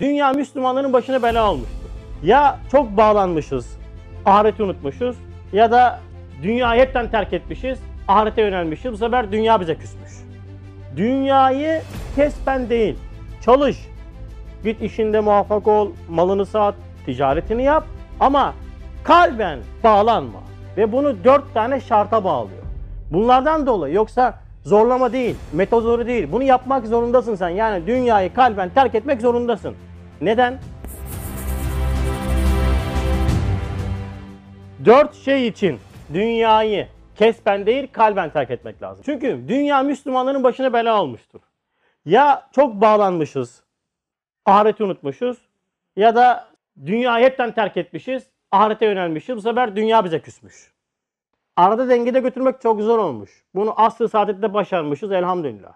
Dünya Müslümanların başına bela olmuştu. Ya çok bağlanmışız, ahireti unutmuşuz ya da dünyayı hepten terk etmişiz, ahirete yönelmişiz. Bu sefer dünya bize küsmüş. Dünyayı kesben değil, çalış. Git işinde muvaffak ol, malını sat, ticaretini yap ama kalben bağlanma. Ve bunu dört tane şarta bağlıyor. Bunlardan dolayı yoksa zorlama değil, metodori değil. Bunu yapmak zorundasın sen. Yani dünyayı kalben terk etmek zorundasın. Neden? Dört şey için dünyayı kesben değil kalben terk etmek lazım. Çünkü dünya Müslümanların başına bela olmuştur. Ya çok bağlanmışız, ahireti unutmuşuz ya da dünyayı hepten terk etmişiz, ahirete yönelmişiz. Bu sefer dünya bize küsmüş. Arada dengede götürmek çok zor olmuş. Bunu asr saadette başarmışız elhamdülillah.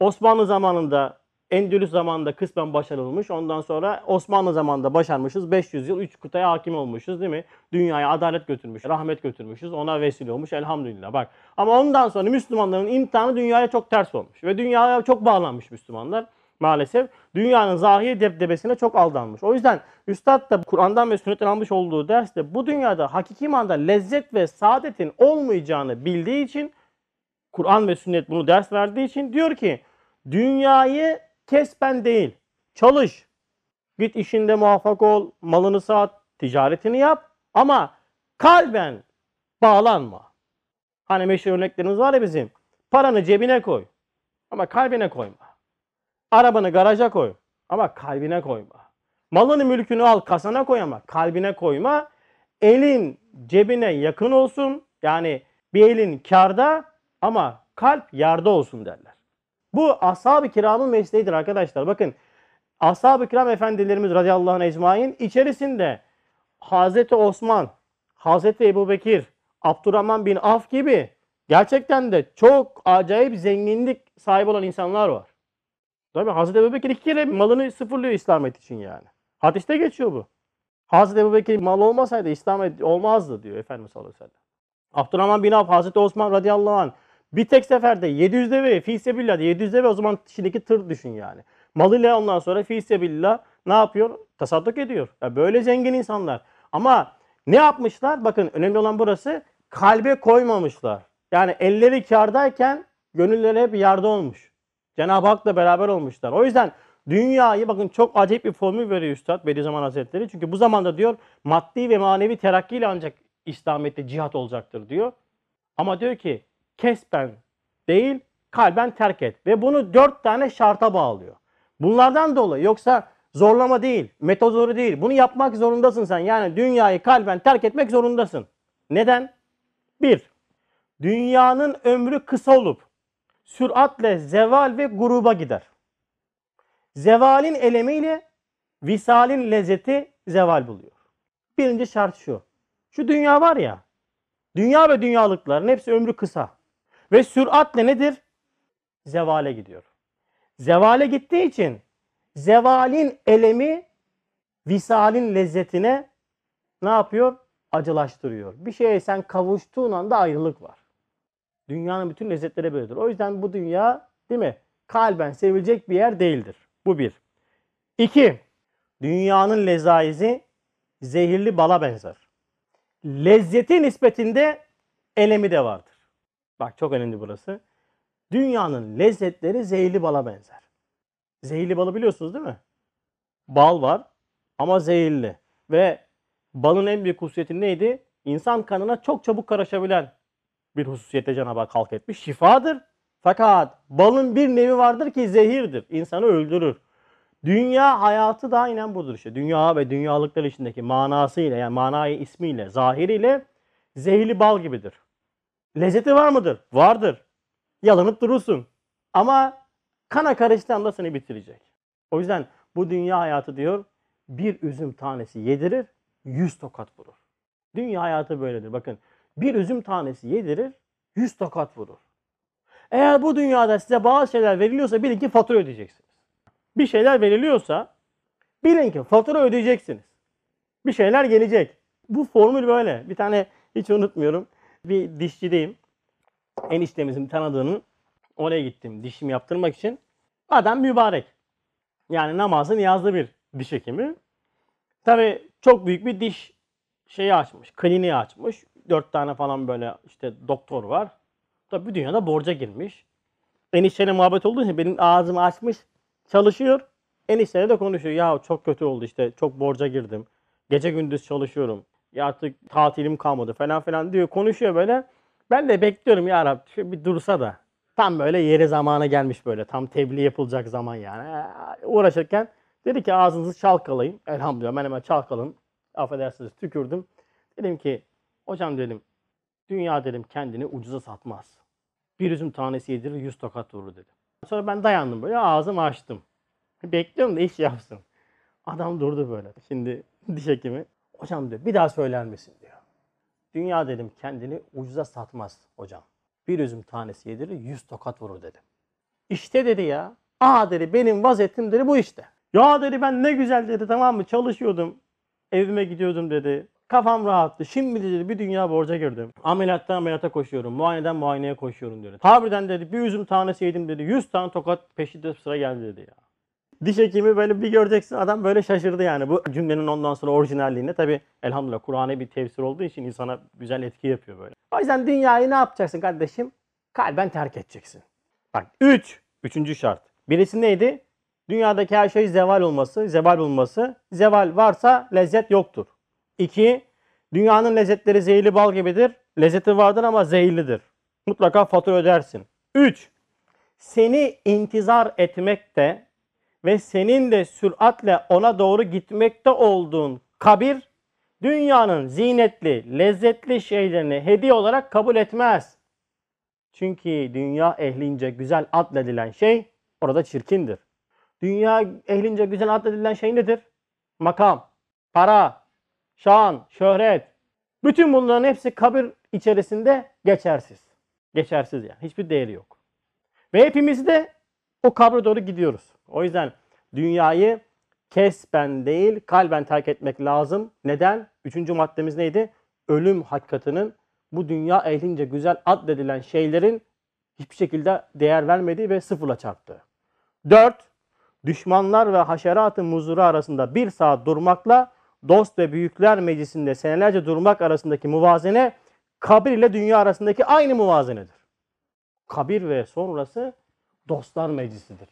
Osmanlı zamanında, Endülüs zamanında kısmen başarılmış. Ondan sonra Osmanlı zamanında başarmışız. 500 yıl 3 kıtaya hakim olmuşuz değil mi? Dünyaya adalet götürmüş, rahmet götürmüşüz. Ona vesile olmuş elhamdülillah. Bak ama ondan sonra Müslümanların imtihanı dünyaya çok ters olmuş. Ve dünyaya çok bağlanmış Müslümanlar maalesef. Dünyanın zahiri debdebesine çok aldanmış. O yüzden Üstad da Kur'an'dan ve sünnetten almış olduğu derste bu dünyada hakiki manada lezzet ve saadetin olmayacağını bildiği için Kur'an ve sünnet bunu ders verdiği için diyor ki dünyayı kesben değil çalış. Git işinde muvaffak ol, malını sat, ticaretini yap ama kalben bağlanma. Hani meşhur örneklerimiz var ya bizim. Paranı cebine koy ama kalbine koyma. Arabanı garaja koy ama kalbine koyma. Malını mülkünü al kasana koy ama kalbine koyma. Elin cebine yakın olsun. Yani bir elin karda ama kalp yarda olsun derler. Bu ashab-ı kiramın mesleğidir arkadaşlar. Bakın ashab-ı kiram efendilerimiz radıyallahu anh ecmain içerisinde Hazreti Osman, Hazreti Ebu Bekir, Abdurrahman bin Af gibi gerçekten de çok acayip zenginlik sahibi olan insanlar var. Tabii Hazreti Ebu Bekir iki kere malını sıfırlıyor İslamet için yani. Hadiste geçiyor bu. Hazreti Ebu Bekir mal olmasaydı İslam olmazdı diyor Efendimiz sallallahu aleyhi ve sellem. Abdurrahman bin Avf, Hazreti Osman radıyallahu anh bir tek seferde 700 deve fi sebillah 700 deve o zaman şimdiki tır düşün yani. Malıyla ondan sonra fi sebillah ne yapıyor? Tasadduk ediyor. Ya böyle zengin insanlar. Ama ne yapmışlar? Bakın önemli olan burası kalbe koymamışlar. Yani elleri kardayken gönülleri hep yarda olmuş. Cenab-ı Hak'la beraber olmuşlar. O yüzden dünyayı bakın çok acayip bir formül veriyor Üstad Bediüzzaman Hazretleri. Çünkü bu zamanda diyor maddi ve manevi terakkiyle ancak İslamiyet'te cihat olacaktır diyor. Ama diyor ki kesben değil kalben terk et. Ve bunu dört tane şarta bağlıyor. Bunlardan dolayı yoksa zorlama değil, metodori değil. Bunu yapmak zorundasın sen. Yani dünyayı kalben terk etmek zorundasın. Neden? Bir, dünyanın ömrü kısa olup süratle zeval ve gruba gider. Zevalin elemiyle visalin lezzeti zeval buluyor. Birinci şart şu. Şu dünya var ya, dünya ve dünyalıkların hepsi ömrü kısa. Ve süratle nedir? Zevale gidiyor. Zevale gittiği için zevalin elemi visalin lezzetine ne yapıyor? Acılaştırıyor. Bir şeye sen kavuştuğun anda ayrılık var. Dünyanın bütün lezzetleri böyledir. O yüzden bu dünya değil mi? Kalben sevilecek bir yer değildir. Bu bir. İki, dünyanın lezaizi zehirli bala benzer. Lezzeti nispetinde elemi de vardır. Bak çok önemli burası. Dünyanın lezzetleri zehirli bala benzer. Zehirli balı biliyorsunuz değil mi? Bal var ama zehirli. Ve balın en büyük hususiyeti neydi? İnsan kanına çok çabuk karışabilen bir hususiyete Cenab-ı Hak halk etmiş. Şifadır. Fakat balın bir nevi vardır ki zehirdir. İnsanı öldürür. Dünya hayatı da aynen budur işte. Dünya ve dünyalıklar içindeki manasıyla yani manayı ismiyle, zahiriyle zehirli bal gibidir. Lezzeti var mıdır? Vardır. Yalanıp durursun. Ama kana karıştığında seni bitirecek. O yüzden bu dünya hayatı diyor bir üzüm tanesi yedirir, yüz tokat vurur. Dünya hayatı böyledir. Bakın bir üzüm tanesi yedirir, yüz tokat vurur. Eğer bu dünyada size bazı şeyler veriliyorsa bilin ki fatura ödeyeceksiniz. Bir şeyler veriliyorsa bilin ki fatura ödeyeceksiniz. Bir şeyler gelecek. Bu formül böyle. Bir tane hiç unutmuyorum. Bir dişçideyim. Eniştemizin tanıdığının oraya gittim dişimi yaptırmak için. Adam mübarek. Yani namazı niyazlı bir diş hekimi. Tabii çok büyük bir diş şeyi açmış, kliniği açmış. Dört tane falan böyle işte doktor var. Tabii bir dünyada borca girmiş. Enişteyle muhabbet olduğu için benim ağzımı açmış, çalışıyor. Enişteyle de konuşuyor. Ya çok kötü oldu işte, çok borca girdim. Gece gündüz çalışıyorum. Ya artık tatilim kalmadı falan filan diyor. Konuşuyor böyle. Ben de bekliyorum ya Rab bir dursa da. Tam böyle yeri zamanı gelmiş böyle. Tam tebliğ yapılacak zaman yani. Ee, Uğraşırken dedi ki ağzınızı çalkalayın. Elhamdülillah ben hemen çalkaladım. Affedersiniz tükürdüm. Dedim ki hocam dedim dünya dedim kendini ucuza satmaz. Bir üzüm tanesi yedirir yüz tokat vurur dedim. Sonra ben dayandım böyle ağzımı açtım. Bekliyorum da iş yapsın. Adam durdu böyle. Şimdi diş hekimi. Hocam diyor bir daha söyler misin diyor. Dünya dedim kendini ucuza satmaz hocam. Bir üzüm tanesi yedirir yüz tokat vurur dedim. İşte dedi ya. Aa dedi benim vaziyetim dedi bu işte. Ya dedi ben ne güzel dedi tamam mı çalışıyordum. Evime gidiyordum dedi. Kafam rahattı. Şimdi dedi bir dünya borca girdim. Ameliyattan ameliyata koşuyorum. Muayeneden muayeneye koşuyorum dedi. Tabirden dedi bir üzüm tanesi yedim dedi. 100 tane tokat peşinde sıra geldi dedi ya. Diş hekimi böyle bir göreceksin adam böyle şaşırdı yani bu cümlenin ondan sonra orijinalliğine. Tabi elhamdülillah Kur'an'a bir tefsir olduğu için insana güzel etki yapıyor böyle. O yüzden dünyayı ne yapacaksın kardeşim? Kalben terk edeceksin. Bak 3. Üçüncü şart. Birisi neydi? Dünyadaki her şey zeval olması, zeval olması. Zeval varsa lezzet yoktur. 2. Dünyanın lezzetleri zehirli bal gibidir. Lezzeti vardır ama zehirlidir. Mutlaka fatura ödersin. 3. Seni intizar etmekte ve senin de süratle ona doğru gitmekte olduğun kabir dünyanın zinetli, lezzetli şeylerini hediye olarak kabul etmez. Çünkü dünya ehlince güzel adledilen şey orada çirkindir. Dünya ehlince güzel adledilen şey nedir? Makam, para, şan, şöhret. Bütün bunların hepsi kabir içerisinde geçersiz. Geçersiz yani. Hiçbir değeri yok. Ve hepimiz de o kabre doğru gidiyoruz. O yüzden dünyayı kesben değil kalben terk etmek lazım. Neden? Üçüncü maddemiz neydi? Ölüm hakikatinin bu dünya ehlince güzel addedilen şeylerin hiçbir şekilde değer vermediği ve sıfırla çarptığı. Dört, düşmanlar ve haşerat-ı muzuru arasında bir saat durmakla dost ve büyükler meclisinde senelerce durmak arasındaki muvazene kabir ile dünya arasındaki aynı muvazenedir. Kabir ve sonrası dostlar meclisidir.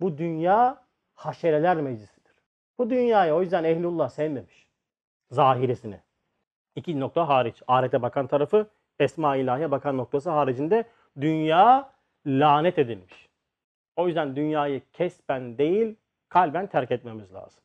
Bu dünya haşereler meclisidir. Bu dünyayı o yüzden ehlullah sevmemiş. Zahiresini. İki nokta hariç. Ahirete bakan tarafı Esma ilahiye bakan noktası haricinde dünya lanet edilmiş. O yüzden dünyayı kesben değil kalben terk etmemiz lazım.